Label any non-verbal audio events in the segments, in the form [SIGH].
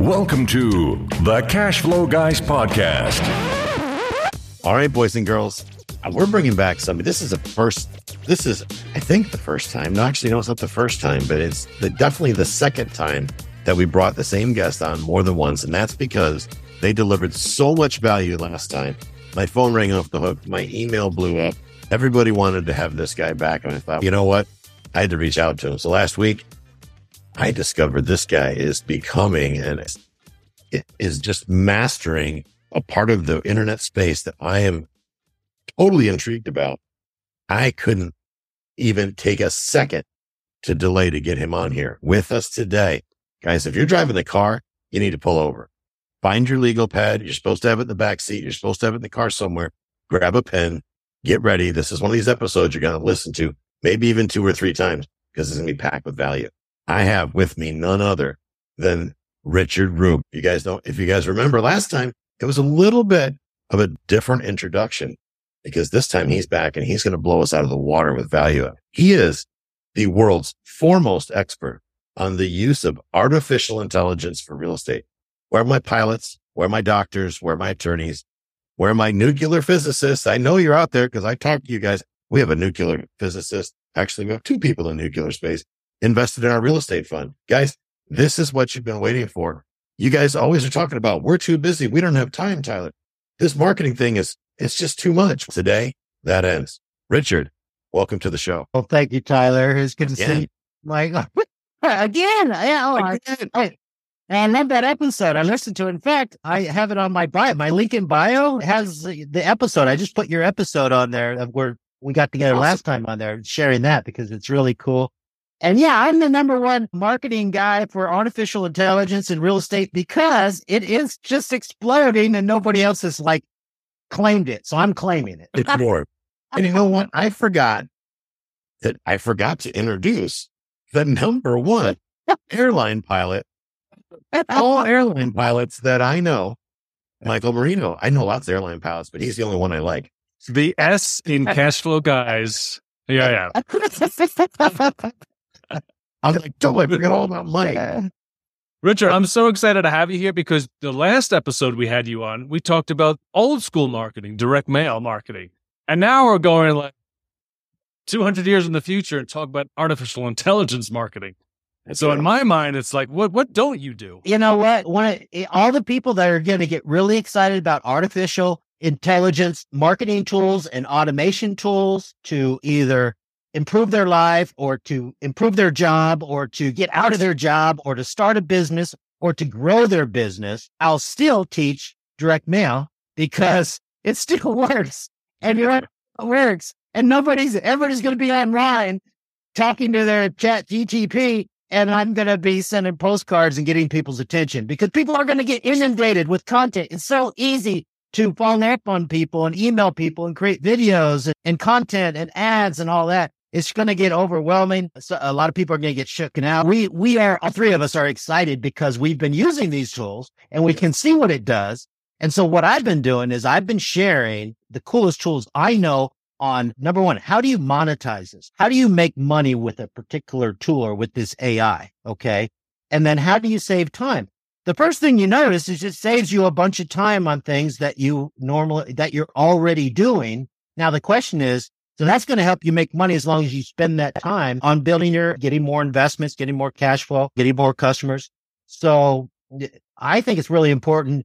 Welcome to the Cash Flow Guys podcast. All right, boys and girls, uh, we're bringing back somebody. This is the first. This is, I think, the first time. No, actually, no, it's not the first time, but it's the, definitely the second time that we brought the same guest on more than once, and that's because they delivered so much value last time. My phone rang off the hook. My email blew up. Everybody wanted to have this guy back, and I thought, you know what? I had to reach out to him. So last week, I discovered this guy is becoming and is just mastering a part of the internet space that I am totally intrigued about. I couldn't even take a second to delay to get him on here with us today. Guys, if you're driving the car, you need to pull over. Find your legal pad. You're supposed to have it in the back seat. You're supposed to have it in the car somewhere. Grab a pen. Get ready. This is one of these episodes you're going to listen to, maybe even two or three times because it's going to be packed with value. I have with me none other than Richard Roop. You guys know, if you guys remember last time, it was a little bit of a different introduction because this time he's back and he's going to blow us out of the water with value. He is the world's foremost expert on the use of artificial intelligence for real estate. Where are my pilots? Where are my doctors? Where are my attorneys? Where are my nuclear physicists? I know you're out there because I talked to you guys. We have a nuclear physicist. Actually, we have two people in nuclear space invested in our real estate fund. Guys, this is what you've been waiting for. You guys always are talking about, we're too busy. We don't have time, Tyler. This marketing thing is, it's just too much. Today, that ends. Richard, welcome to the show. Well, thank you, Tyler. It's good to see you. God. Again. Yeah, oh, Again. I, oh, I love that episode. I listened to it. In fact, I have it on my bio. My LinkedIn bio has the episode. I just put your episode on there of where we got together awesome. last time on there, sharing that because it's really cool. And yeah, I'm the number one marketing guy for artificial intelligence in real estate because it is just exploding and nobody else has like claimed it. So I'm claiming it. It's more. [LAUGHS] and you know what? I forgot that I forgot to introduce the number one [LAUGHS] airline pilot. All airline pilots that I know, Michael Marino. I know lots of airline pilots, but he's the only one I like. The S in [LAUGHS] cash flow guys. Yeah, yeah. I was like, don't let me forget all about [LAUGHS] money. Richard, I'm so excited to have you here because the last episode we had you on, we talked about old school marketing, direct mail marketing. And now we're going like 200 years in the future and talk about artificial intelligence marketing. That's so right. in my mind, it's like, what what don't you do? You know what? One eh, all the people that are going to get really excited about artificial intelligence marketing tools and automation tools to either improve their life or to improve their job or to get out of their job or to start a business or to grow their business, I'll still teach direct mail because [LAUGHS] it still [LAUGHS] works. And it works. And nobody's, everybody's going to be online talking to their chat GTP. And I'm going to be sending postcards and getting people's attention because people are going to get inundated with content. It's so easy to follow up on people and email people and create videos and, and content and ads and all that it's going to get overwhelming. So a lot of people are going to get shooken out. We, we are, all three of us are excited because we've been using these tools and we can see what it does. And so what I've been doing is I've been sharing the coolest tools I know on number one, how do you monetize this? How do you make money with a particular tool or with this AI? Okay. And then how do you save time? The first thing you notice is it saves you a bunch of time on things that you normally, that you're already doing. Now the question is, so that's going to help you make money as long as you spend that time on building your, getting more investments, getting more cash flow, getting more customers. So I think it's really important.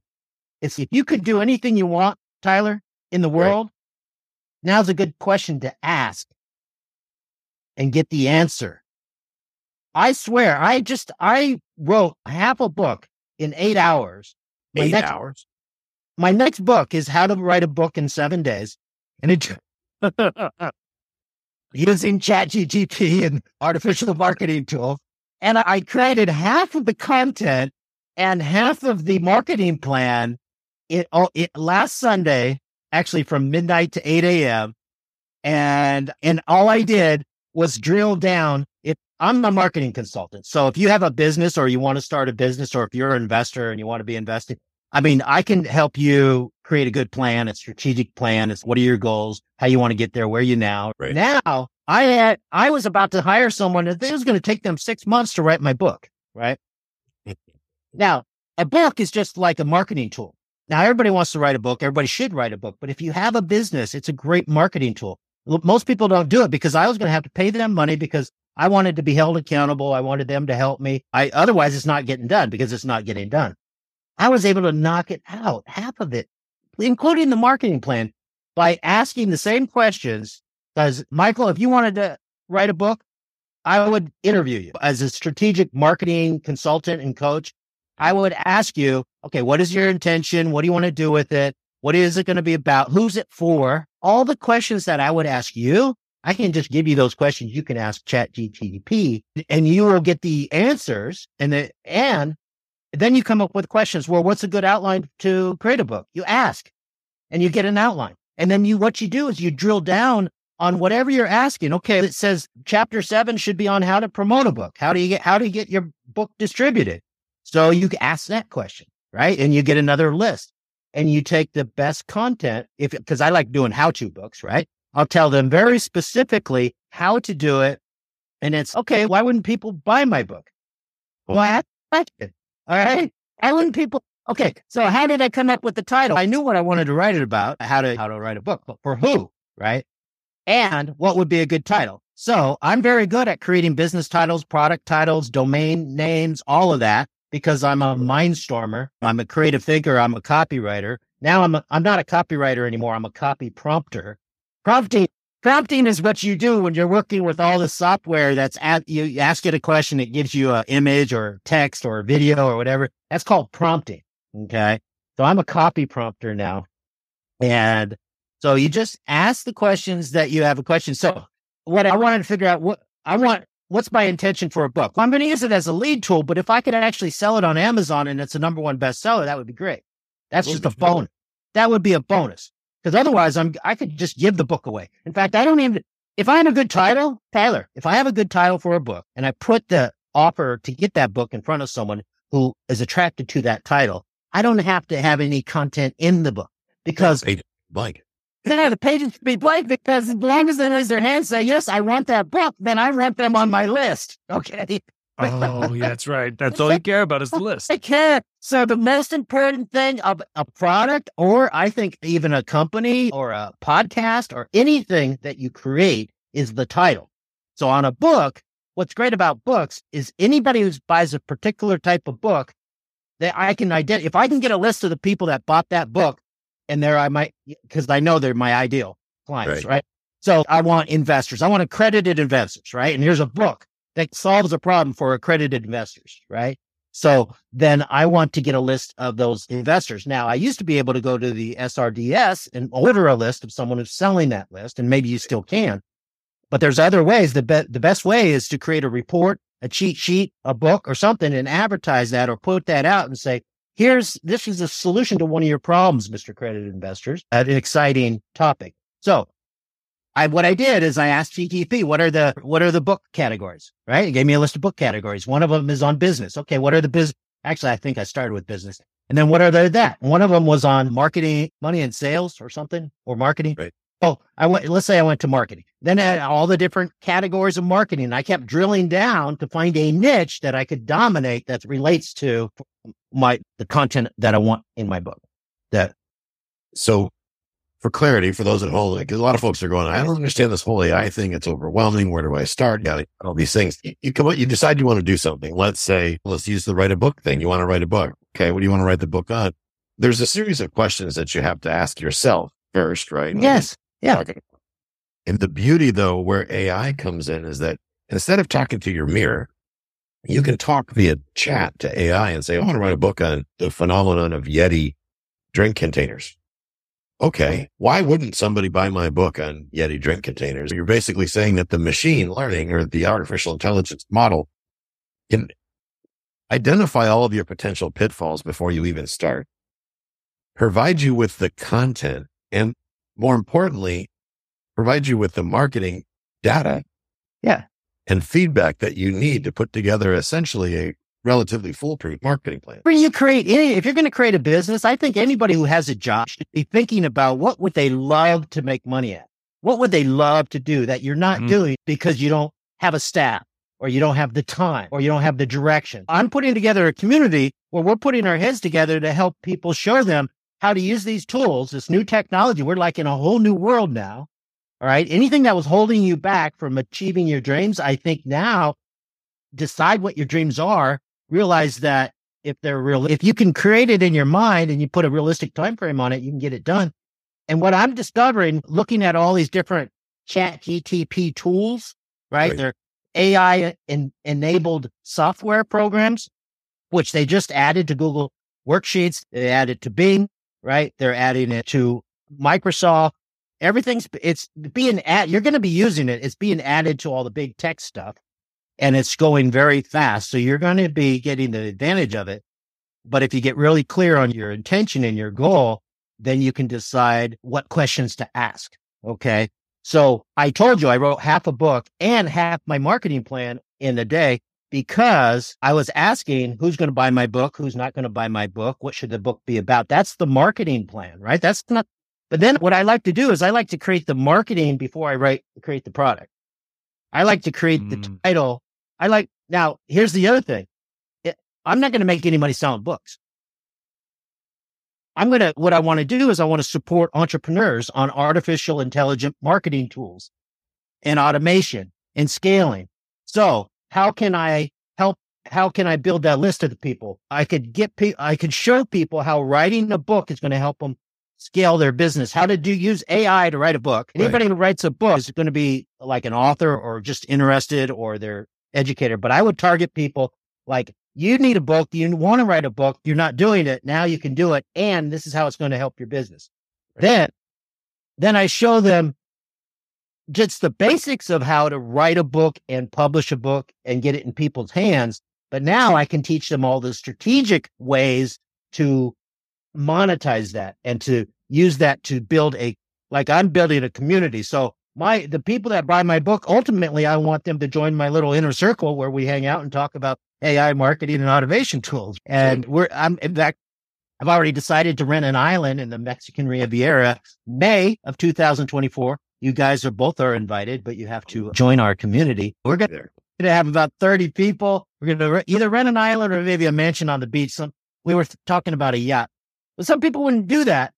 It's if you could do anything you want, Tyler, in the world, right. now's a good question to ask and get the answer. I swear, I just, I wrote half a book in eight hours. My eight next, hours. My next book is how to write a book in seven days. And it using ChatGPT and artificial marketing tools. And I created half of the content and half of the marketing plan it, it last Sunday, actually from midnight to 8 a.m. And, and all I did was drill down. If I'm a marketing consultant. So if you have a business or you want to start a business or if you're an investor and you want to be investing, I mean, I can help you create a good plan, a strategic plan. It's what are your goals? How you want to get there? Where are you now? Right. Now I had, I was about to hire someone that it was going to take them six months to write my book. Right. [LAUGHS] now a book is just like a marketing tool. Now, everybody wants to write a book. Everybody should write a book. But if you have a business, it's a great marketing tool. Most people don't do it because I was going to have to pay them money because I wanted to be held accountable. I wanted them to help me. I, otherwise it's not getting done because it's not getting done. I was able to knock it out, half of it, including the marketing plan by asking the same questions. Because Michael, if you wanted to write a book, I would interview you as a strategic marketing consultant and coach. I would ask you, okay, what is your intention? What do you want to do with it? What is it going to be about? Who's it for? All the questions that I would ask you, I can just give you those questions. You can ask Chat GTP and you will get the answers. And the, and then you come up with questions. Well, what's a good outline to create a book? You ask and you get an outline. And then you, what you do is you drill down on whatever you're asking. Okay. It says chapter seven should be on how to promote a book. How do you get, how do you get your book distributed? So you ask that question, right? And you get another list and you take the best content if because I like doing how-to books, right? I'll tell them very specifically how to do it. And it's okay, why wouldn't people buy my book? Well, I asked question. All right. Wouldn't people okay, so how did I come up with the title? I knew what I wanted to write it about, how to how to write a book, but for who, right? And what would be a good title? So I'm very good at creating business titles, product titles, domain names, all of that because I'm a mindstormer. I'm a creative thinker. I'm a copywriter. Now I'm a, I'm not a copywriter anymore. I'm a copy prompter. Prompting prompting is what you do when you're working with all the software that's at you, ask it a question, it gives you an image or text or video or whatever. That's called prompting. Okay. So I'm a copy prompter now. And so you just ask the questions that you have a question. So what I wanted to figure out what I want what's my intention for a book? Well, I'm going to use it as a lead tool, but if I could actually sell it on Amazon and it's a number one bestseller, that would be great. That's just a bonus. That would be a bonus because otherwise I'm, I could just give the book away. In fact, I don't even, if I have a good title, Tyler, if I have a good title for a book and I put the offer to get that book in front of someone who is attracted to that title, I don't have to have any content in the book because blank. Yeah, the pages be blank because as long as they raise their hand say, yes, I want that book, then I want them on my list. Okay. Oh, yeah, that's right. That's all you [LAUGHS] care about is the list. I care. So the most important thing of a product or I think even a company or a podcast or anything that you create is the title. So on a book, what's great about books is anybody who buys a particular type of book that I can identify, if I can get a list of the people that bought that book, and there I might, because I know they're my ideal clients, right. right? So I want investors. I want accredited investors, right? And here's a book that solves a problem for accredited investors, right? So then I want to get a list of those investors. Now I used to be able to go to the SRDS and order a list of someone who's selling that list, and maybe you still can. But there's other ways. The, be- the best way is to create a report, a cheat sheet, a book or something and advertise that or put that out and say, here's this is a solution to one of your problems, Mr. Credit Investors. An exciting topic. So I what I did is I asked GTP, what are the what are the book categories? Right? It gave me a list of book categories. One of them is on business. Okay, what are the business? Actually, I think I started with business. And then what are the that? One of them was on marketing, money and sales or something, or marketing. Right. Oh, I went, let's say I went to marketing. Then I had all the different categories of marketing. I kept drilling down to find a niche that I could dominate that relates to my, the content that I want in my book. That. So for clarity, for those at home, like a lot of folks are going, I don't understand this whole AI thing. It's overwhelming. Where do I start? Got all these things. You, you come, you decide you want to do something. Let's say, let's use the write a book thing. You want to write a book. Okay. What do you want to write the book on? There's a series of questions that you have to ask yourself first, right? Yes. Yeah. And the beauty though, where AI comes in is that instead of talking to your mirror, you can talk via chat to AI and say, I want to write a book on the phenomenon of Yeti drink containers. Okay. Why wouldn't somebody buy my book on Yeti drink containers? You're basically saying that the machine learning or the artificial intelligence model can identify all of your potential pitfalls before you even start, provide you with the content and more importantly, provide you with the marketing data. Yeah. And feedback that you need to put together essentially a relatively foolproof marketing plan. When you create any, if you're going to create a business, I think anybody who has a job should be thinking about what would they love to make money at? What would they love to do that you're not mm-hmm. doing because you don't have a staff or you don't have the time or you don't have the direction. I'm putting together a community where we're putting our heads together to help people show them how to use these tools, this new technology. We're like in a whole new world now. All right. Anything that was holding you back from achieving your dreams, I think now decide what your dreams are, realize that if they're real, if you can create it in your mind and you put a realistic time frame on it, you can get it done. And what I'm discovering, looking at all these different chat GTP tools, right? right. They're AI in, enabled software programs, which they just added to Google Worksheets. They added to Bing, right? They're adding it to Microsoft. Everything's, it's being added. You're going to be using it. It's being added to all the big tech stuff and it's going very fast. So you're going to be getting the advantage of it. But if you get really clear on your intention and your goal, then you can decide what questions to ask. Okay. So I told you I wrote half a book and half my marketing plan in a day because I was asking who's going to buy my book, who's not going to buy my book, what should the book be about? That's the marketing plan, right? That's not, but then what I like to do is I like to create the marketing before I write, create the product. I like to create mm. the title. I like, now here's the other thing. It, I'm not going to make any money selling books. I'm going to, what I want to do is I want to support entrepreneurs on artificial intelligent marketing tools and automation and scaling. So how can I help? How can I build that list of the people? I could get people, I could show people how writing a book is going to help them scale their business, how to do use AI to write a book. Anybody right. who writes a book is going to be like an author or just interested or they're educator, but I would target people like you need a book. You want to write a book. You're not doing it. Now you can do it. And this is how it's going to help your business. Right. Then, then I show them just the basics of how to write a book and publish a book and get it in people's hands. But now I can teach them all the strategic ways to monetize that and to use that to build a, like I'm building a community. So my, the people that buy my book, ultimately, I want them to join my little inner circle where we hang out and talk about AI marketing and automation tools. And we're, I'm, in fact, I've already decided to rent an island in the Mexican Riviera, May of 2024. You guys are both are invited, but you have to join our community. We're going to have about 30 people. We're going to re- either rent an island or maybe a mansion on the beach. Some, we were talking about a yacht, but some people wouldn't do that.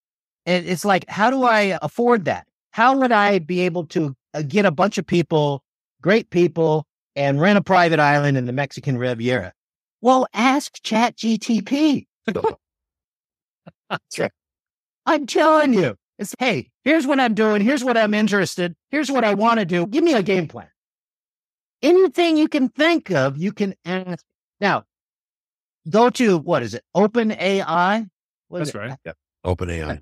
And it's like, how do I afford that? How would I be able to uh, get a bunch of people, great people, and rent a private island in the Mexican Riviera. Well, ask Chat GTP. That's right. I'm telling you, it's hey, here's what I'm doing. Here's what I'm interested. Here's what I want to do. Give me a game plan. Anything you can think of, you can ask. Now, go to what is it? Open AI. That's it? right. Yep. Open AI.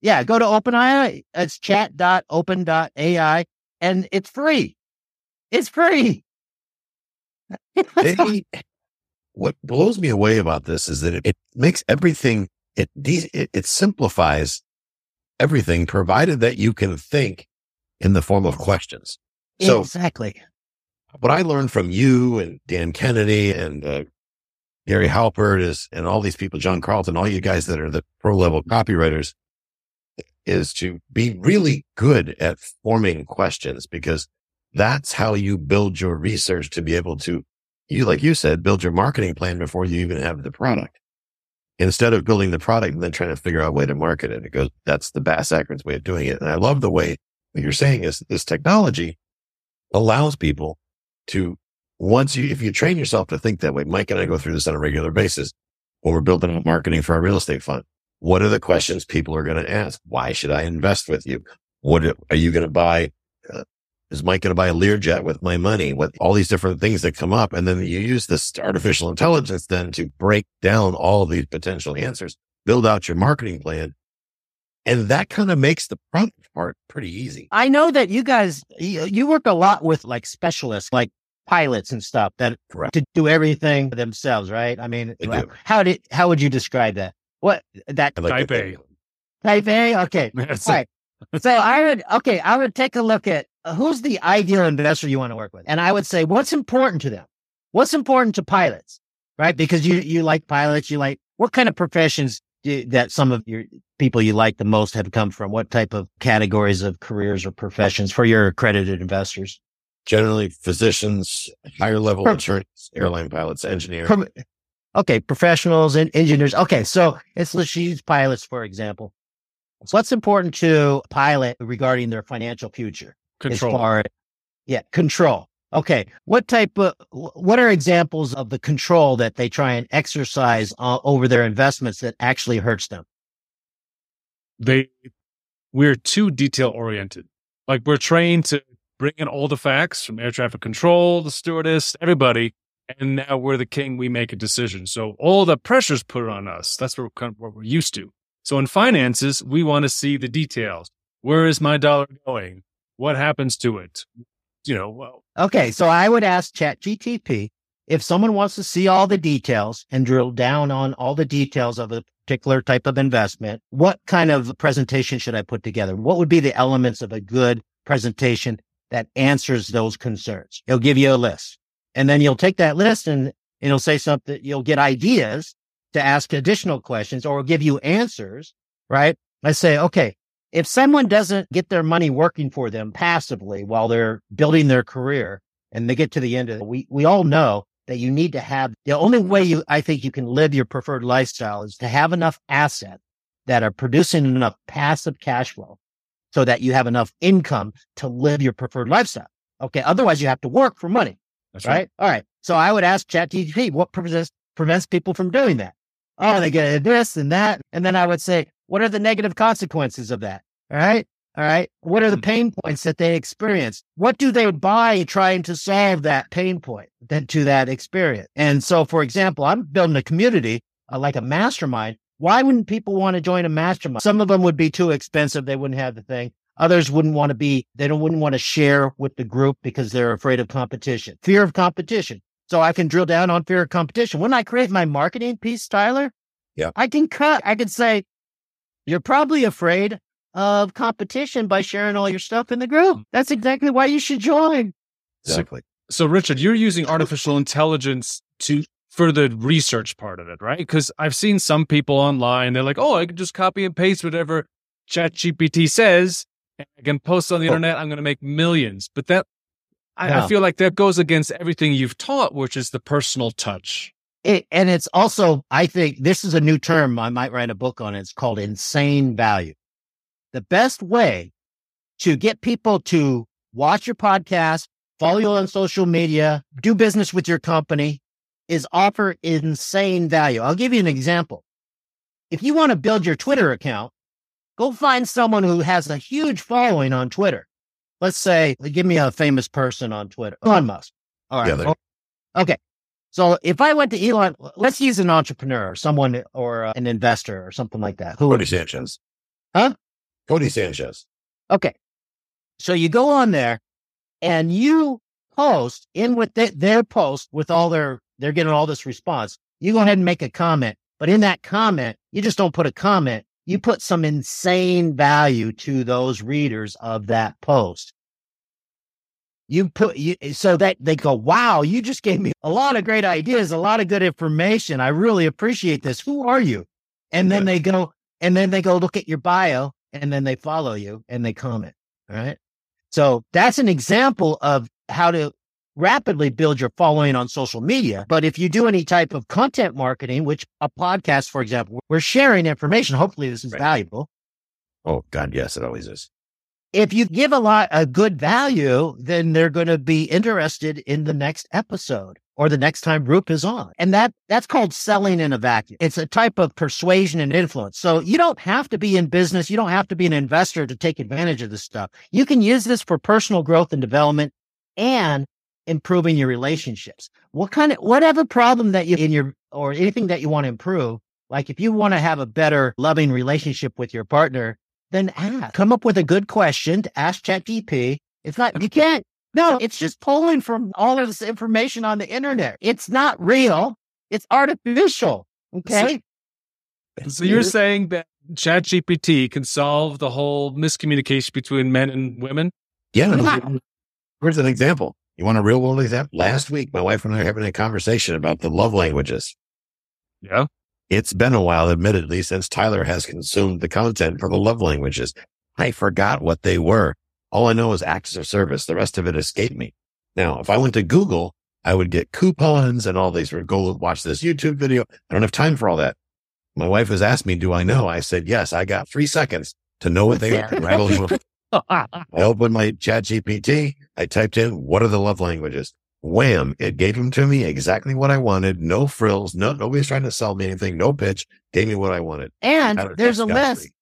Yeah, go to OpenAI. It's chat.open.ai and it's free. It's free they, [LAUGHS] what blows me away about this is that it, it makes everything, it, it, it simplifies everything provided that you can think in the form of questions. So exactly. What I learned from you and Dan Kennedy and uh, Gary Halbert is, and all these people, John Carlton, all you guys that are the pro level copywriters is to be really good at forming questions because that's how you build your research to be able to, you, like you said, build your marketing plan before you even have the product. Instead of building the product and then trying to figure out a way to market it, it goes, that's the Bass Akron's way of doing it. And I love the way what you're saying is this technology allows people to once you, if you train yourself to think that way, Mike and I go through this on a regular basis when we're building up marketing for our real estate fund. What are the questions people are going to ask? Why should I invest with you? What are you going to buy uh, is Mike going to buy a Learjet with my money? With all these different things that come up. And then you use this artificial intelligence then to break down all of these potential answers, build out your marketing plan. And that kind of makes the product part pretty easy. I know that you guys, you work a lot with like specialists, like pilots and stuff that Correct. to do everything themselves, right? I mean, how did, how would you describe that? What that like type A. Type A. Okay. [LAUGHS] All right. So I would, okay, I would take a look at uh, who's the ideal investor you want to work with? And I would say, what's important to them? What's important to pilots, right? Because you, you like pilots, you like, what kind of professions do, that some of your people you like the most have come from? What type of categories of careers or professions for your accredited investors? Generally, physicians, higher level Pro- attorneys, airline pilots, engineers. Okay, professionals and engineers. Okay, so it's let's use pilots for example. So what's important to a pilot regarding their financial future? Control. As far as, yeah, control. Okay, what type of what are examples of the control that they try and exercise uh, over their investments that actually hurts them? they we're too detail oriented. Like we're trained to bring in all the facts from air traffic control, the stewardess, everybody, and now we're the king. We make a decision. So all the pressure's put on us. That's what we're, what we're used to. So in finances, we want to see the details. Where is my dollar going? What happens to it? You know, well, Okay, so I would ask ChatGTP if someone wants to see all the details and drill down on all the details of a particular type of investment, what kind of presentation should I put together? What would be the elements of a good presentation that answers those concerns? It'll give you a list. And then you'll take that list and it'll say something, you'll get ideas to ask additional questions or give you answers, right? I say, okay, if someone doesn't get their money working for them passively while they're building their career and they get to the end of it, we, we all know that you need to have the only way you, I think you can live your preferred lifestyle is to have enough assets that are producing enough passive cash flow so that you have enough income to live your preferred lifestyle. Okay. Otherwise you have to work for money, that's right? All right. So I would ask ChatGPT what prevents, prevents people from doing that? Oh, they get this and that. And then I would say, what are the negative consequences of that? All right. All right. What are the pain points that they experience? What do they buy trying to solve that pain point then to that experience? And so, for example, I'm building a community uh, like a mastermind. Why wouldn't people want to join a mastermind? Some of them would be too expensive. They wouldn't have the thing. Others wouldn't want to be, they don't, wouldn't want to share with the group because they're afraid of competition, fear of competition. So I can drill down on fear of competition. When I create my marketing piece, Tyler, Yeah. I can cut, I can say, you're probably afraid of competition by sharing all your stuff in the group. Mm. That's exactly why you should join. Exactly. So, Richard, you're using artificial intelligence to for the research part of it, right? Because I've seen some people online, they're like, oh, I can just copy and paste whatever ChatGPT says, and I can post on the Oh. internet. I'm going to make millions. But that, I, I feel like that goes against everything you've taught, which is the personal touch. It, and it's also, I think this is a new term. I might write a book on it. It's called insane value. The best way to get people to watch your podcast, follow you on social media, do business with your company is offer insane value. I'll give you an example. If you want to build your Twitter account, go find someone who has a huge following on Twitter. Let's say, give me a famous person on Twitter, Elon Musk. All right. Yeah, Okay. So if I went to Elon, let's use an entrepreneur, someone or uh, an investor or something like that. Who Codie Sanchez. Huh? Codie Sanchez. okay. So you go on there and you post in with the, their post with all their, they're getting all this response. You go ahead and make a comment, but in that comment, you just don't put a comment. You put some insane value to those readers of that post. You put you eh, so that they go, wow, you just gave me a lot of great ideas, a lot of good information. I really appreciate this. Who are you? And then they go, and then they go look at your bio and then they follow you and they comment. All right. So that's an example of how to rapidly build your following on social media. But if you do any type of content marketing, which a podcast, for example, we're sharing information. Hopefully this is Right. valuable. Oh God, yes, it always is. If you give a lot a good value, then they're going to be interested in the next episode or the next time Roop is on. And that that's called selling in a vacuum. It's a type of persuasion and influence. So you don't have to be in business. You don't have to be an investor to take advantage of this stuff. You can use this for personal growth and development and improving your relationships. What kind of whatever problem that you in your or anything that you want to improve, like if you want to have a better loving relationship with your partner, then ask. Come up with a good question to ask ChatGPT. It's not you [LAUGHS] can't no, it's just pulling from all of this information on the internet. It's not real. It's artificial. Okay. So you're saying that ChatGPT can solve the whole miscommunication between men and women? Yeah. Yeah. Here's an example. You want a real world example? Last week, my wife and I were having a conversation about the love languages. Yeah. It's been a while, admittedly, since Tyler has consumed the content for the love languages. I forgot what they were. All I know is acts of service. The rest of it escaped me. Now, if I went to Google, I would get coupons and all these, or go watch this YouTube video. I don't have time for all that. My wife has asked me, do I know? I said, yes, I got three seconds to know what they are. I opened my chat GPT. I typed in, what are the love languages? Wham. It gave them to me exactly what I wanted. No frills. No, nobody's trying to sell me anything. No pitch. Gave me what I wanted. And there's a list. Free.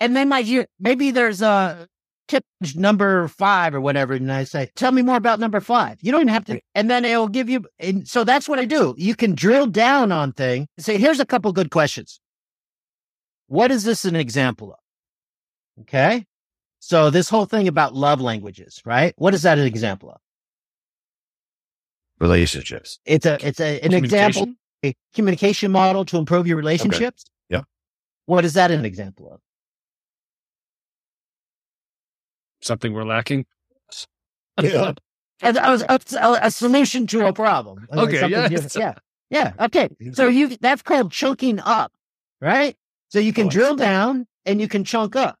And then my, maybe there's a tip number five or whatever. And I say, tell me more about number five. You don't even have to. And then it'll give you. And so that's what I do. You can drill down on thing. Say, here's a couple good questions. What is this an example of? Okay. So this whole thing about love languages, right? What is that an example of? Relationships. It's a, it's a, an example, a communication model to improve your relationships. Okay. Yeah. What is that an example of? Something we're lacking. [LAUGHS] Yeah. a, a, a, solution to a problem. Okay. Yeah. Yeah. Yeah. [LAUGHS] Okay. So mm-hmm. you, that's called chunking up, right? So you can oh, drill down and you can chunk up.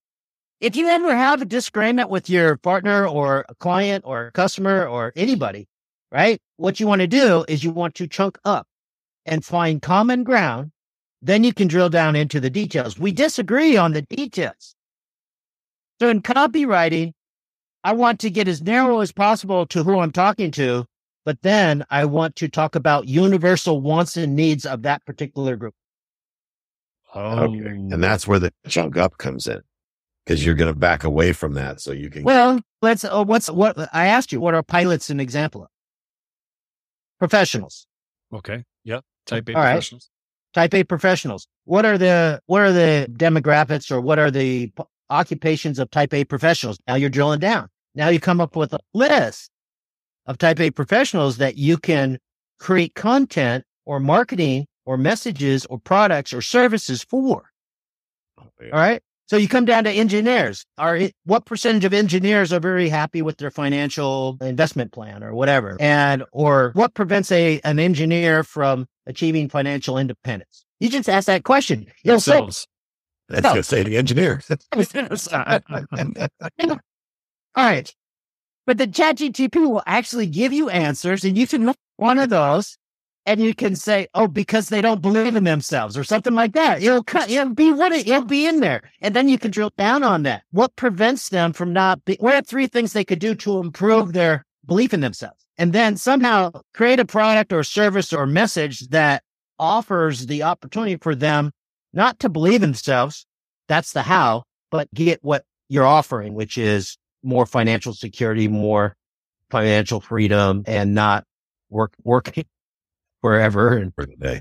If you ever have a disagreement with your partner or a client or a customer or anybody, right? What you want to do is you want to chunk up and find common ground. Then you can drill down into the details. We disagree on the details. So in copywriting, I want to get as narrow as possible to who I'm talking to, but then I want to talk about universal wants and needs of that particular group. Oh. Okay. And that's where the chunk up comes in because you're going to back away from that so you can. Well, let's, uh, what's what I asked you, what are pilots an example of? Professionals. Okay. yeah Type A All professionals. Right. Type A professionals. What are the, what are the demographics or what are the p- occupations of type A professionals? Now you're drilling down. Now you come up with a list of type A professionals that you can create content or marketing or messages or products or services for. Oh, yeah. All right. So you come down to engineers. Are what percentage of engineers are very happy with their financial investment plan or whatever? And or what prevents a an engineer from achieving financial independence? You just ask that question. You'll say, That's no. Gonna say the engineer. [LAUGHS] [LAUGHS] All right. But the chat GTP will actually give you answers and you can look one of those and you can say, "Oh, because they don't believe in themselves," or something like that. It'll cut. It'll be what it, it'll be in there, and then you can drill down on that. What prevents them from not? Be, what are three things they could do to improve their belief in themselves, and then somehow create a product or service or message that offers the opportunity for them not to believe in themselves. That's the how, but get what you're offering, which is more financial security, more financial freedom, and not work working wherever and for the day.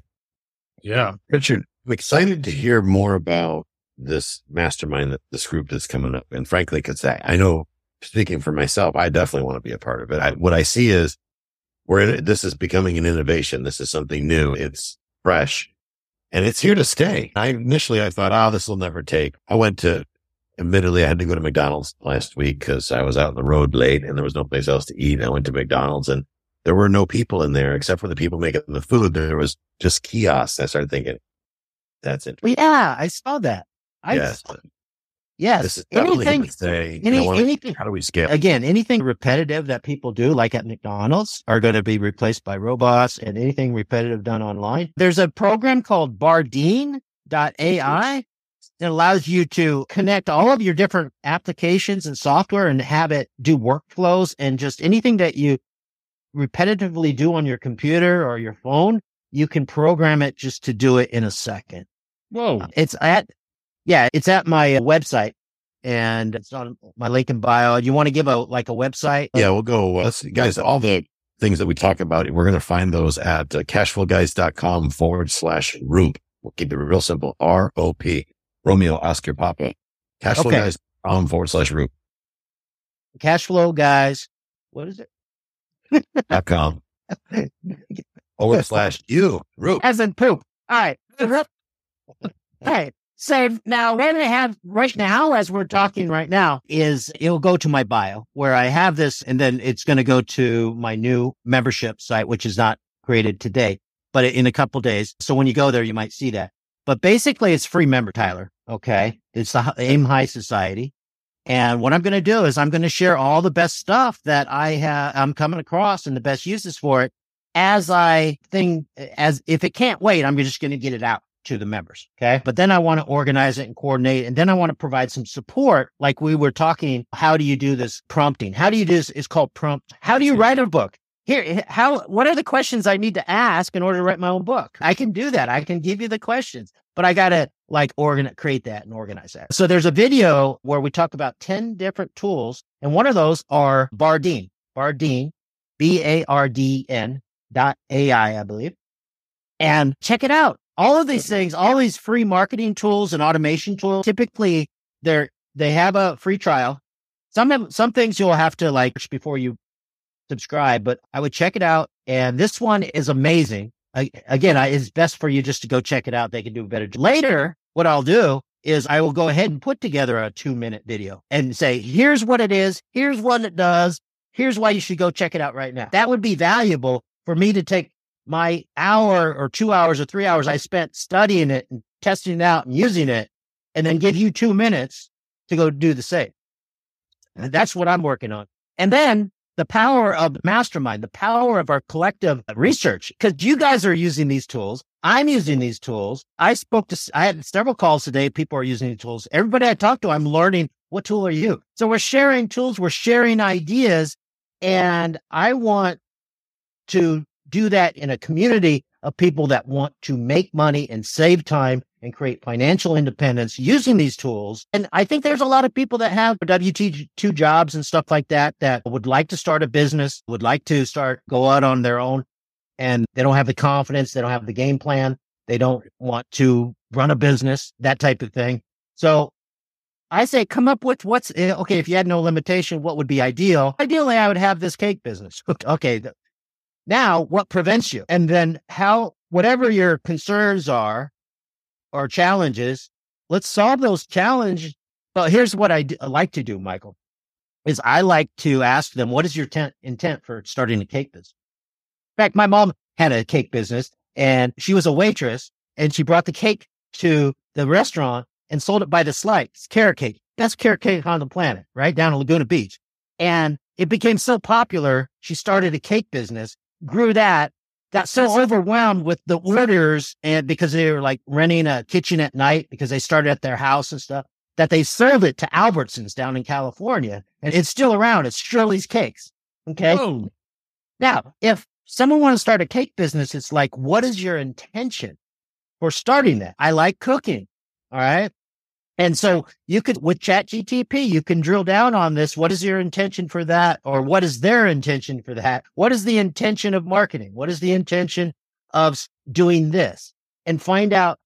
Yeah. Richard, I'm excited to hear more about this mastermind that this group that's coming up. And frankly, cause I, I know speaking for myself, I definitely want to be a part of it. I, what I see is where this is becoming an innovation. This is something new. It's fresh and it's here to stay. I initially, I thought, oh, this will never take. I went to, admittedly, I had to go to McDonald's last week because I was out on the road late and there was no place else to eat. I went to McDonald's and there were no people in there except for the people making the food. There was just kiosks. I started thinking, that's it. Yeah, I saw that. I, yes. Yes. Anything, say, any, wanna, anything, how do we scale? Again, anything repetitive that people do, like at McDonald's, are going to be replaced by robots and anything repetitive done online. There's a program called Bardeen.ai that allows you to connect all of your different applications and software and have it do workflows and just anything that you repetitively do on your computer or your phone, you can program it just to do it in a second. Whoa. Uh, it's at, yeah, it's at my uh, website and it's on my link in bio. You want to give a, like a website? Yeah, we'll go, uh, guys, all the things that we talk about, we're going to find those at uh, cashflowguys.com forward slash roop. We'll keep it real simple. R O P Romeo Oscar Papa. Cashflowguys.com okay. forward slash roop. Cashflow guys. What is it? Dot com [LAUGHS] forward slash you root as in poop. All right. [LAUGHS] All right. So now what I have right now, as we're talking right now, is it'll go to my bio where I have this, and then it's going to go to my new membership site, which is not created today, but in a couple days. So when you go there, you might see that. But basically, it's free member, Tyler. Okay, it's the Aim High Society. And what I'm going to do is I'm going to share all the best stuff that I have, I'm coming across and the best uses for it as I think, as if it can't wait, I'm just going to get it out to the members. Okay. But then I want to organize it and coordinate. And then I want to provide some support. Like we were talking, how do you do this prompting? How do you do this? It's called prompt. How do you write a book? Here, how, what are the questions I need to ask in order to write my own book? I can do that. I can give you the questions, but I got to like organ, create that and organize that. So there's a video where we talk about 10 different tools. And one of those are Bardeen, Bardeen, B A R D N dot AI, I believe. And check it out. All of these things, all these free marketing tools and automation tools, typically they're, they have a free trial. Some, some things you'll have to like before you subscribe, but I would check it out. And this one is amazing. I, again, I, it's best for you just to go check it out. They can do a better. Job. Later, what I'll do is I will go ahead and put together a two minute video and say, here's what it is. Here's what it does. Here's why you should go check it out right now. That would be valuable for me to take my hour or two hours or three hours I spent studying it and testing it out and using it and then give you two minutes to go do the same. And that's what I'm working on. And then the power of mastermind, the power of our collective research, because you guys are using these tools. I'm using these tools. I spoke to, I had several calls today. People are using these tools. Everybody I talk to, I'm learning what tool are you? So we're sharing tools. We're sharing ideas. And I want to do that in a community of people that want to make money and save time and create financial independence using these tools. And I think there's a lot of people that have WT2 jobs and stuff like that that would like to start a business, would like to start, go out on their own and they don't have the confidence. They don't have the game plan. They don't want to run a business, that type of thing. So I say, come up with what's eh, okay. If you had no limitation, what would be ideal? Ideally, I would have this cake business. [LAUGHS] Okay. Now, what prevents you? And then how, whatever your concerns are, or challenges, let's solve those challenges. But here's what I, I uh, like to do, Michael, is I like to ask them, what is your tent, intent for starting a cake business? In fact, my mom had a cake business and she was a waitress and she brought the cake to the restaurant and sold it by the slice, carrot cake. Best carrot cake on the planet, right? Down in Laguna Beach. And it became so popular. She started a cake business, grew that, got so overwhelmed with the orders and because they were like renting a kitchen at night because they started at their house and stuff that they served it to Albertsons down in California and it's still around. It's Shirley's Cakes. Okay. Oh, Now, if someone wants to start a cake business, it's like, what is your intention for starting that? I like cooking. All right. And so you could, with chat GTP, you can drill down on this. What is your intention for that? Or what is their intention for that? What is the intention of marketing? What is the intention of doing this and find out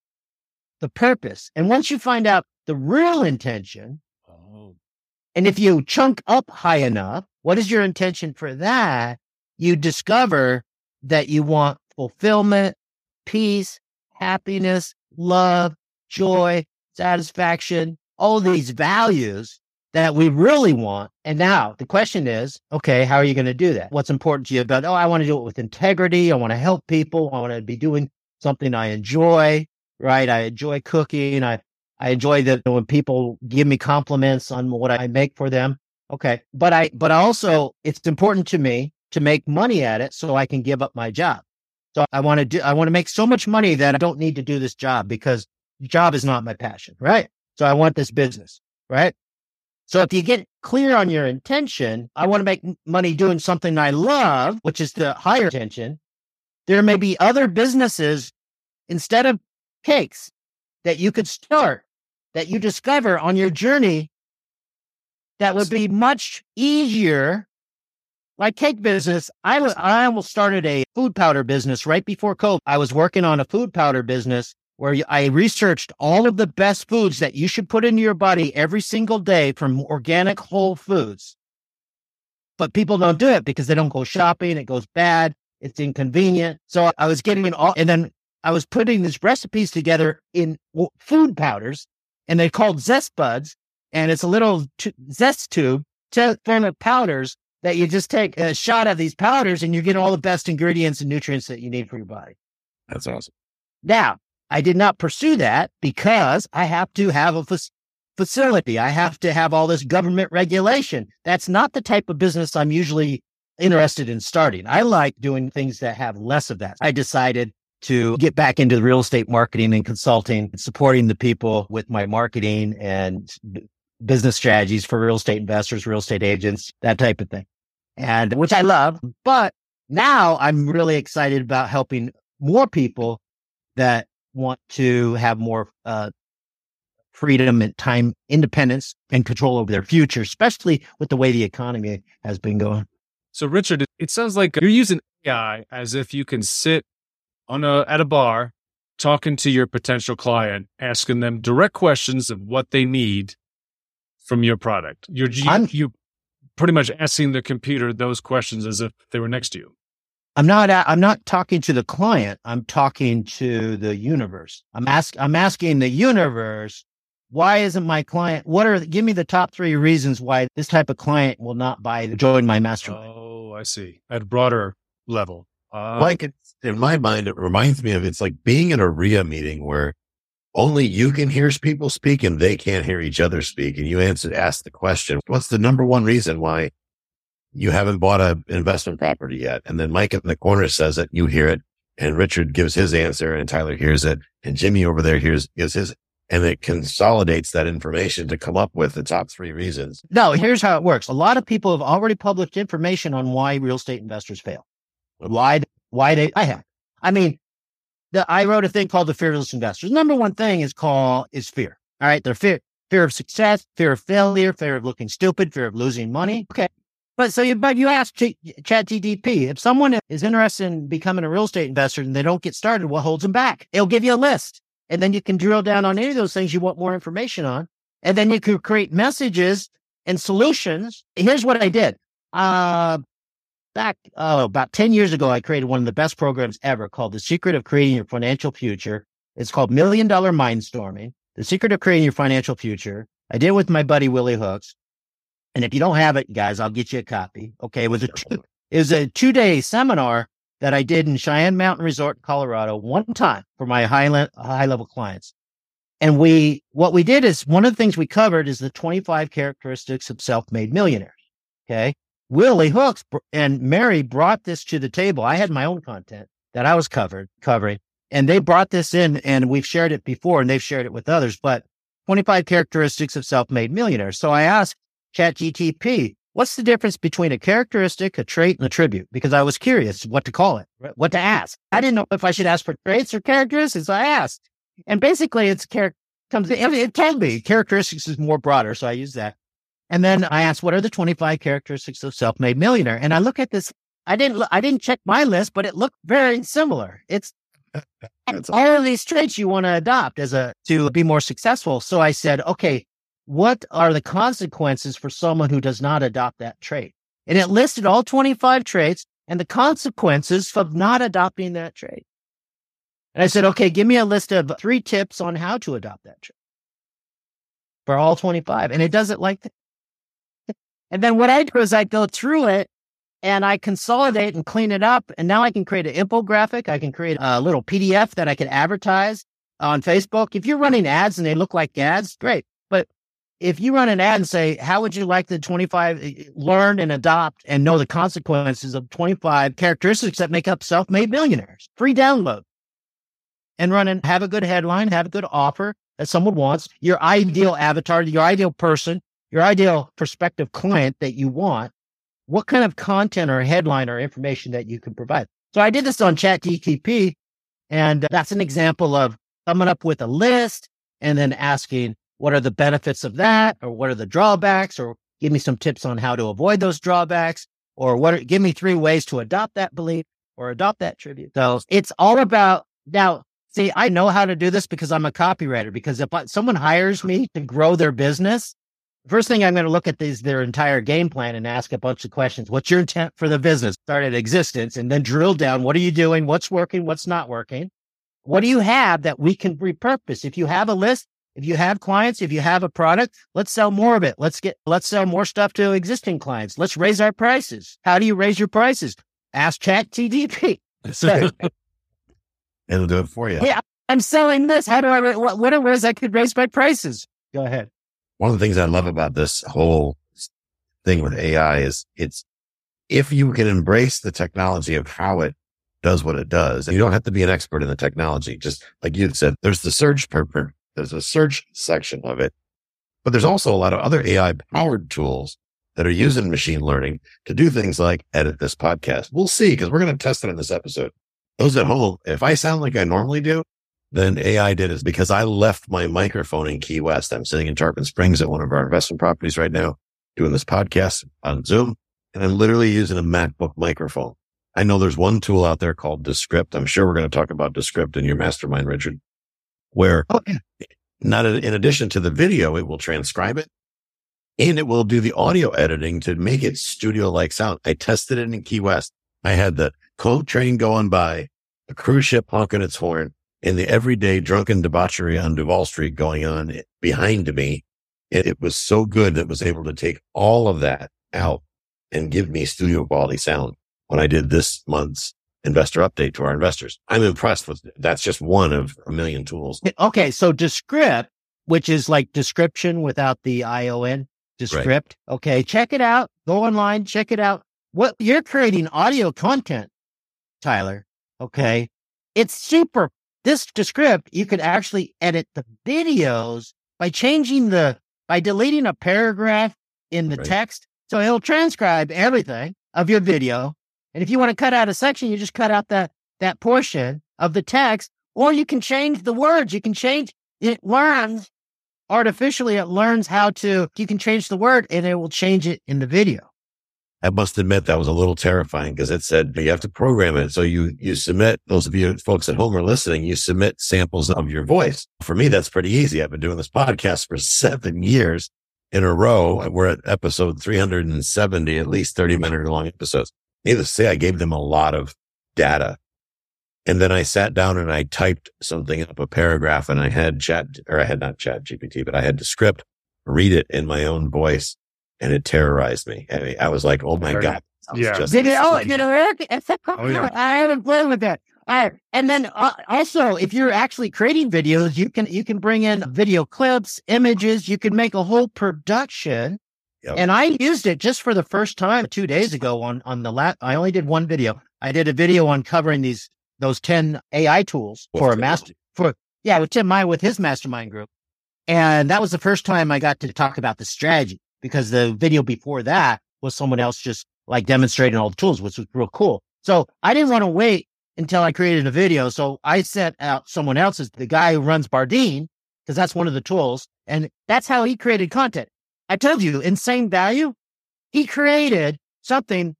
the purpose. And once you find out the real intention, oh. and if you chunk up high enough, what is your intention for that? You discover that you want fulfillment, peace, happiness, love, joy, satisfaction, all these values that we really want. And now the question is, okay, how are you going to do that? What's important to you about, oh, I want to do it with integrity. I want to help people. I want to be doing something I enjoy, right? I enjoy cooking. I, I enjoy that when people give me compliments on what I make for them. Okay. But I, but also it's important to me to make money at it so I can give up my job. So I want to do, I want to make so much money that I don't need to do this job because job is not my passion. Right. So I want this business. Right. So if you get clear on your intention, I want to make money doing something I love, which is the higher intention. There may be other businesses instead of cakes that you could start that you discover on your journey that would be much easier. Like cake business, I was, I almost started a food powder business right before COVID. I was working on a food powder business where I researched all of the best foods that you should put into your body every single day from organic whole foods. But people don't do it because they don't go shopping. It goes bad. It's inconvenient. So I was getting all, and then I was putting these recipes together in food powders and they're called zest buds. And it's a little t- zest tube to form of powders that you just take a shot of these powders and you get all the best ingredients and nutrients that you need for your body. That's awesome. Now, I did not pursue that because I have to have a facility. I have to have all this government regulation. That's not the type of business I'm usually interested in starting. I like doing things that have less of that. I decided to get back into the real estate marketing and consulting, supporting the people with my marketing and business strategies for real estate investors, real estate agents, that type of thing. And which I love. But now I'm really excited about helping more people that want to have more uh, freedom and time independence and control over their future, especially with the way the economy has been going. So, Richard, it sounds like you're using AI as if you can sit on a at a bar talking to your potential client, asking them direct questions of what they need from your product. You're you, you pretty much asking the computer those questions as if they were next to you. I'm not I'm not talking to the client. I'm talking to the universe. I'm ask I'm asking the universe why isn't my client what are give me the top 3 reasons why this type of client will not buy join my mastermind. Oh, I see. At a broader level. Uh, like it, in my mind, it reminds me of it's like being in a REIA meeting where only you can hear people speak and they can't hear each other speak. And you answer, ask the question, what's the number one reason why you haven't bought an investment property yet? And then Mike in the corner says it, you hear it, and Richard gives his answer, and Tyler hears it, and Jimmy over there hears gives his, and it consolidates that information to come up with the top three reasons. No, here's how it works. A lot of people have already published information on why real estate investors fail. Why, why they, I have. I mean, the, I wrote a thing called the fearless investors. Number one thing is call is fear. All right. Their fear, fear of success, fear of failure, fear of looking stupid, fear of losing money. Okay. But so you, but you ask Ch- Chat GTP, if someone is interested in becoming a real estate investor and they don't get started, what holds them back? It'll give you a list and then you can drill down on any of those things you want more information on. And then you can create messages and solutions. Here's what I did. Uh, back oh, about 10 years ago, I created one of the best programs ever called The Secret of Creating Your Financial Future. It's called Million Dollar Mindstorming, The Secret of Creating Your Financial Future. I did it with my buddy Willie Hooks. And if you don't have it, guys, I'll get you a copy. Okay. It was a, two, it was a two day seminar that I did in Cheyenne Mountain Resort, Colorado, one time for my high, le- high level clients. And we, what we did is one of the things we covered is the 25 characteristics of self made millionaires. Okay. Willie Hooks and Mary brought this to the table. I had my own content that I was covered covering, and they brought this in, and we've shared it before, and they've shared it with others. But 25 characteristics of self-made millionaires. So I asked ChatGTP, what's the difference between a characteristic, a trait, and a tribute? Because I was curious what to call it, what to ask. I didn't know if I should ask for traits or characteristics. I asked, and basically, it's character comes. It can be characteristics is more broader, so I use that. And then I asked, what are the 25 characteristics of self-made millionaire? And I look at this. I didn't, I didn't check my list, but it looked very similar. It's all of these traits you want to adopt as a, to be more successful. So I said, okay, what are the consequences for someone who does not adopt that trait? And it listed all 25 traits and the consequences of not adopting that trait. And I said, okay, give me a list of three tips on how to adopt that trait for all 25. And it does it like that. [LAUGHS] And then what I do is I go through it and I consolidate and clean it up. And now I can create an infographic. I can create a little PDF that I can advertise on Facebook. If you're running ads and they look like ads, great. If you run an ad and say, how would you like the 25 eh, learn and adopt and know the consequences of 25 characteristics that make up self-made millionaires? Free download and run and have a good headline, have a good offer that someone wants, your ideal avatar, your ideal person, your ideal prospective client that you want, what kind of content or headline or information that you can provide. So I did this on chat ChatGTP, and that's an example of coming up with a list and then asking what are the benefits of that, or what are the drawbacks, or give me some tips on how to avoid those drawbacks, or what? Are, give me three ways to adopt that belief or adopt that tribute. So it's all about now. See, I know how to do this because I'm a copywriter. Because if someone hires me to grow their business, First thing I'm going to look at is their entire game plan and ask a bunch of questions. What's your intent for the business? Start at existence and then drill down. What are you doing? What's working? What's not working? What do you have that we can repurpose? If you have a list, if you have clients, if you have a product, let's sell more of it. Let's get, let's sell more stuff to existing clients. Let's raise our prices. How do you raise your prices? Ask Chat TDP. [LAUGHS] It'll do it for you. Yeah. I'm selling this. How do I, what, what are ways I could raise my prices? Go ahead. one of the things I love about this whole thing with AI is it's if you can embrace the technology of how it does what it does, and you don't have to be an expert in the technology. Just like you said, there's the search purpose, there's a search section of it, but there's also a lot of other AI powered tools that are using machine learning to do things like edit this podcast. We'll see because we're going to test it in this episode. Those at home, if I sound like I normally do, then AI did it because I left my microphone in Key West. I'm sitting in Tarpon Springs at one of our investment properties right now doing this podcast on Zoom and I'm literally using a MacBook microphone. I know there's one tool out there called Descript. I'm sure we're going to talk about Descript in your mastermind, Richard, where oh, yeah. not a, in addition to the video, it will transcribe it and it will do the audio editing to make it studio like sound. I tested it in Key West. I had the Conch Train going by, a cruise ship honking its horn and the everyday drunken debauchery on Duval Street going on behind me. It, it was so good that it was able to take all of that out and give me studio quality sound when I did this month's investor update to our investors. I'm impressed with. That's just one of a million tools. Okay. So Descript, which is like description without the ION, Descript. Right. Okay. Check it out. Go online, check it out. What you're creating audio content, Tyler. Okay. It's super. This Descript, you could actually edit the videos by changing the, by deleting a paragraph in the right. text. So it'll transcribe everything of your video and if you want to cut out a section, you just cut out that, that portion of the text, or you can change the words. You can change, it learns artificially. It learns how to, you can change the word and it will change it in the video. I must admit that was a little terrifying because it said you have to program it. So you, you submit those of you folks at home are listening, you submit samples of your voice. For me, that's pretty easy. I've been doing this podcast for seven years in a row. We're at episode 370, at least 30 minute long episodes needless to say, I gave them a lot of data. And then I sat down and I typed something up, a paragraph, and I had chat, or I had not chat GPT, but I had Descript read it in my own voice and it terrorized me. I, mean, I was like, oh my God. Yeah. Did it, oh, did it work? Oh, yeah. I haven't played with that. I, and then uh, also, if you're actually creating videos, you can you can bring in video clips, images. You can make a whole production Yep. And I used it just for the first time two days ago on, on the last, I only did one video. I did a video on covering these, those 10 AI tools for a master, for, yeah, with Tim Meyer with his mastermind group. And that was the first time I got to talk about the strategy because the video before that was someone else just like demonstrating all the tools, which was real cool. So I didn't want to wait until I created a video. So I sent out someone else's, the guy who runs Bardeen, because that's one of the tools. And that's how he created content. I told you, insane value. He created something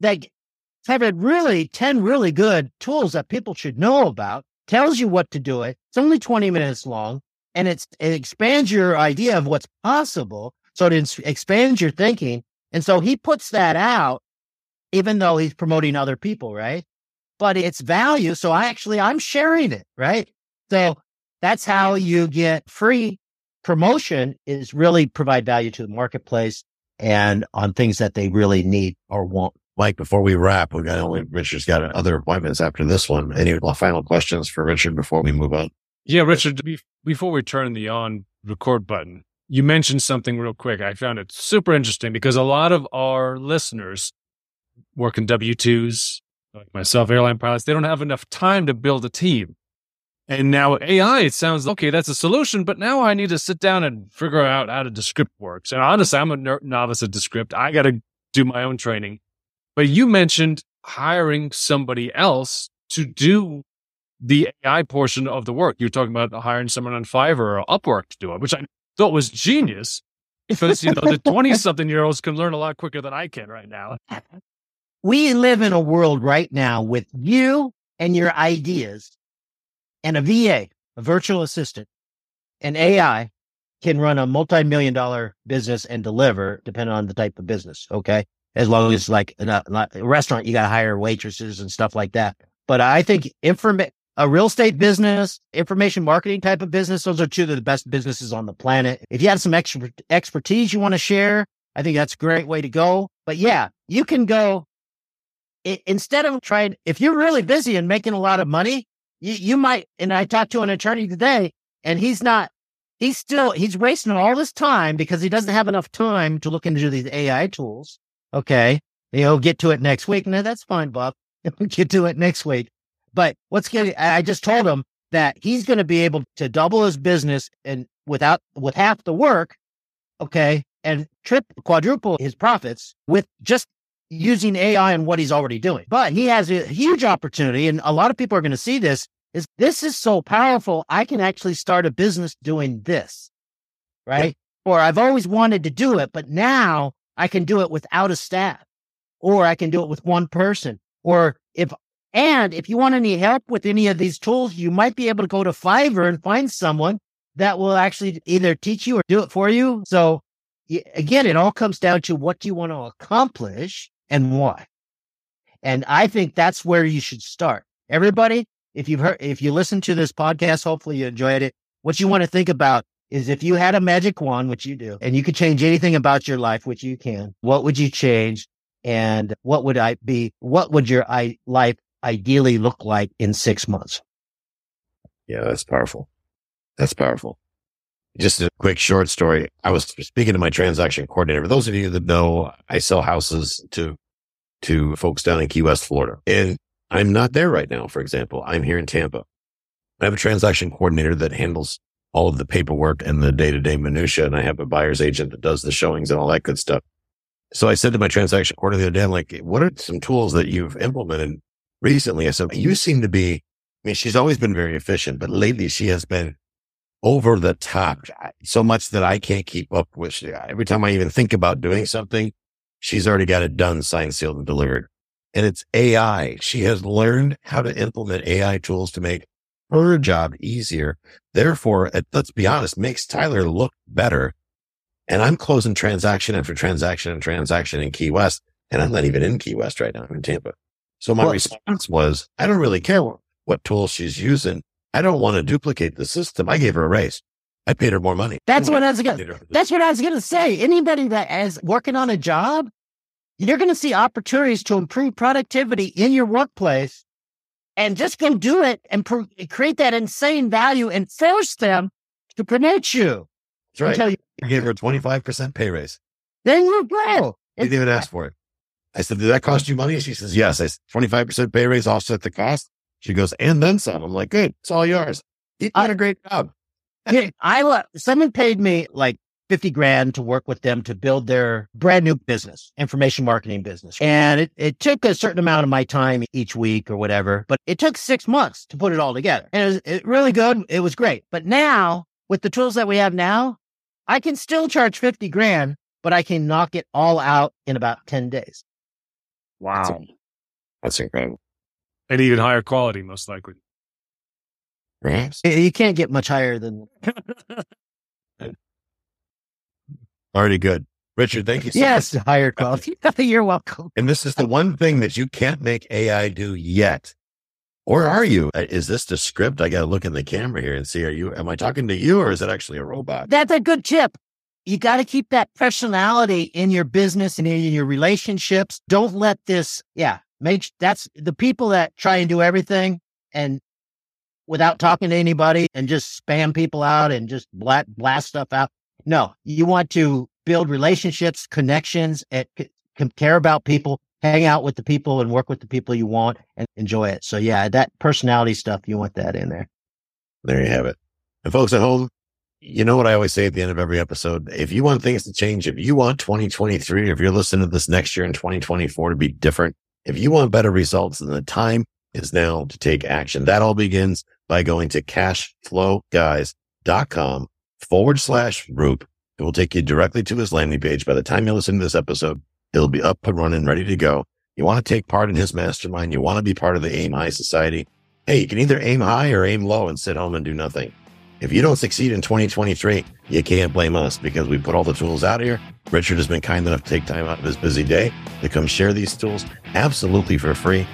that had really 10 really good tools that people should know about, tells you what to do it. It's only 20 minutes long and it's, it expands your idea of what's possible. So it expands your thinking. And so he puts that out, even though he's promoting other people, right? But it's value. So I actually, I'm sharing it, right? So that's how you get free promotion is really provide value to the marketplace and on things that they really need or want. Mike, before we wrap, we got only Richard's got other appointments after this one. Any final questions for Richard before we move on? Yeah, Richard, before we turn the on record button, you mentioned something real quick. I found it super interesting because a lot of our listeners work in W 2s, like myself, airline pilots, they don't have enough time to build a team. And now AI, it sounds okay, that's a solution, but now I need to sit down and figure out how to Descript works. And honestly, I'm a ner- novice at Descript. I got to do my own training. But you mentioned hiring somebody else to do the AI portion of the work. You're talking about hiring someone on Fiverr or Upwork to do it, which I thought was genius because, you know, the 20 something year olds can learn a lot quicker than I can right now. We live in a world right now with you and your ideas and a VA, a virtual assistant, and AI can run a multi-million dollar business and deliver depending on the type of business. Okay. As long as like a, uh, a restaurant, you got to hire waitresses and stuff like that. But I think informa- a real estate business, information marketing type of business, those are two of the best businesses on the planet. If you have some extra expertise you want to share, I think that's a great way to go. But yeah, you can go it, instead of trying, if you're really busy and making a lot of money, you, you might, and I talked to an attorney today and he's not, he's still he's wasting all this time because he doesn't have enough time to look into these AI tools. Okay. He'll get to it next week. No, that's fine, Bob. [LAUGHS] Get to it next week. But what's getting I just told him that he's going to be able to double his business and without with half the work, okay, and trip quadruple his profits with just using AI and what he's already doing. But he has a huge opportunity, and a lot of people are going to see this. Is this is so powerful? I can actually start a business doing this, right? Or I've always wanted to do it, but now I can do it without a staff, or I can do it with one person. Or if and if you want any help with any of these tools, you might be able to go to Fiverr and find someone that will actually either teach you or do it for you. So again, it all comes down to what do you want to accomplish and why. And I think that's where you should start. Everybody, if you've heard, if you listen to this podcast, hopefully you enjoyed it. What you want to think about is if you had a magic wand, which you do, and you could change anything about your life, which you can, what would you change? And what would I be? What would your I, life ideally look like in six months? Yeah, that's powerful. That's powerful. Just a quick short story. I was speaking to my transaction coordinator. For those of you that know, I sell houses to, to folks down in Key West, Florida. And I'm not there right now. For example, I'm here in Tampa. I have a transaction coordinator that handles all of the paperwork and the day to day minutia. And I have a buyer's agent that does the showings and all that good stuff. So I said to my transaction coordinator the other day, I'm like, what are some tools that you've implemented recently? I said, you seem to be, I mean, she's always been very efficient, but lately she has been over the top so much that I can't keep up with. Every time I even think about doing something, she's already got it done, signed, sealed, and delivered. And it's AI. She has learned how to implement AI tools to make her job easier. Therefore, let's be honest, makes Tyler look better. And I'm closing transaction after transaction and transaction in Key West. And I'm not even in Key West right now. I'm in Tampa. So my well, response was, I don't really care what, what tools she's using. I don't want to duplicate the system. I gave her a raise. I paid her more money. That's what I was going. That's what I was going to say. Anybody that is working on a job, you're going to see opportunities to improve productivity in your workplace, and just go do it and pr- create that insane value and force them to promote you. That's right. You, I gave her a 25% pay raise. Then you go. Didn't even ask for it. I said, did that cost you money? She says, yes. I said, 25% pay raise offset the cost. She goes, and then some. I'm like, good. It's all yours. You did a great job. I, love, someone paid me like 50 grand to work with them to build their brand new business, information marketing business. And it, it took a certain amount of my time each week or whatever, but it took six months to put it all together. And it was it really good. It was great. But now with the tools that we have now, I can still charge 50 grand, but I can knock it all out in about 10 days. Wow. That's incredible and even higher quality, most likely. Perhaps you can't get much higher than. [LAUGHS] Already good. Richard, thank you so yes, much. higher quality. [LAUGHS] You're welcome. And this is the one thing that you can't make AI do yet. Or are you? Uh, is this the script? I got to look in the camera here and see, are you, am I talking to you or is it actually a robot? That's a good tip. You got to keep that personality in your business and in your relationships. Don't let this, yeah, Make that's the people that try and do everything and without talking to anybody and just spam people out and just blast, blast stuff out. No, you want to build relationships, connections, and care about people, hang out with the people and work with the people you want and enjoy it. So yeah, that personality stuff, you want that in there. There you have it. And folks at home, you know what I always say at the end of every episode? If you want things to change, if you want 2023, if you're listening to this next year in 2024 to be different, if you want better results, then the time is now to take action. That all begins by going to cashflowguys.com forward slash Roop. It will take you directly to his landing page. By the time you listen to this episode, it'll be up and running, ready to go. You want to take part in his mastermind. You want to be part of the Aim High Society. Hey, you can either aim high or aim low and sit home and do nothing. If you don't succeed in 2023, you can't blame us because we put all the tools out here. Richard has been kind enough to take time out of his busy day to come share these tools absolutely for free.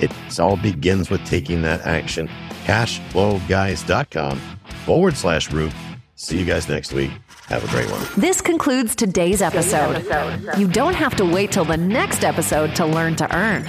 It all begins with taking that action. Cashflowguys.com forward slash Roop. See you guys next week. Have a great one. This concludes today's episode. You don't have to wait till the next episode to learn to earn.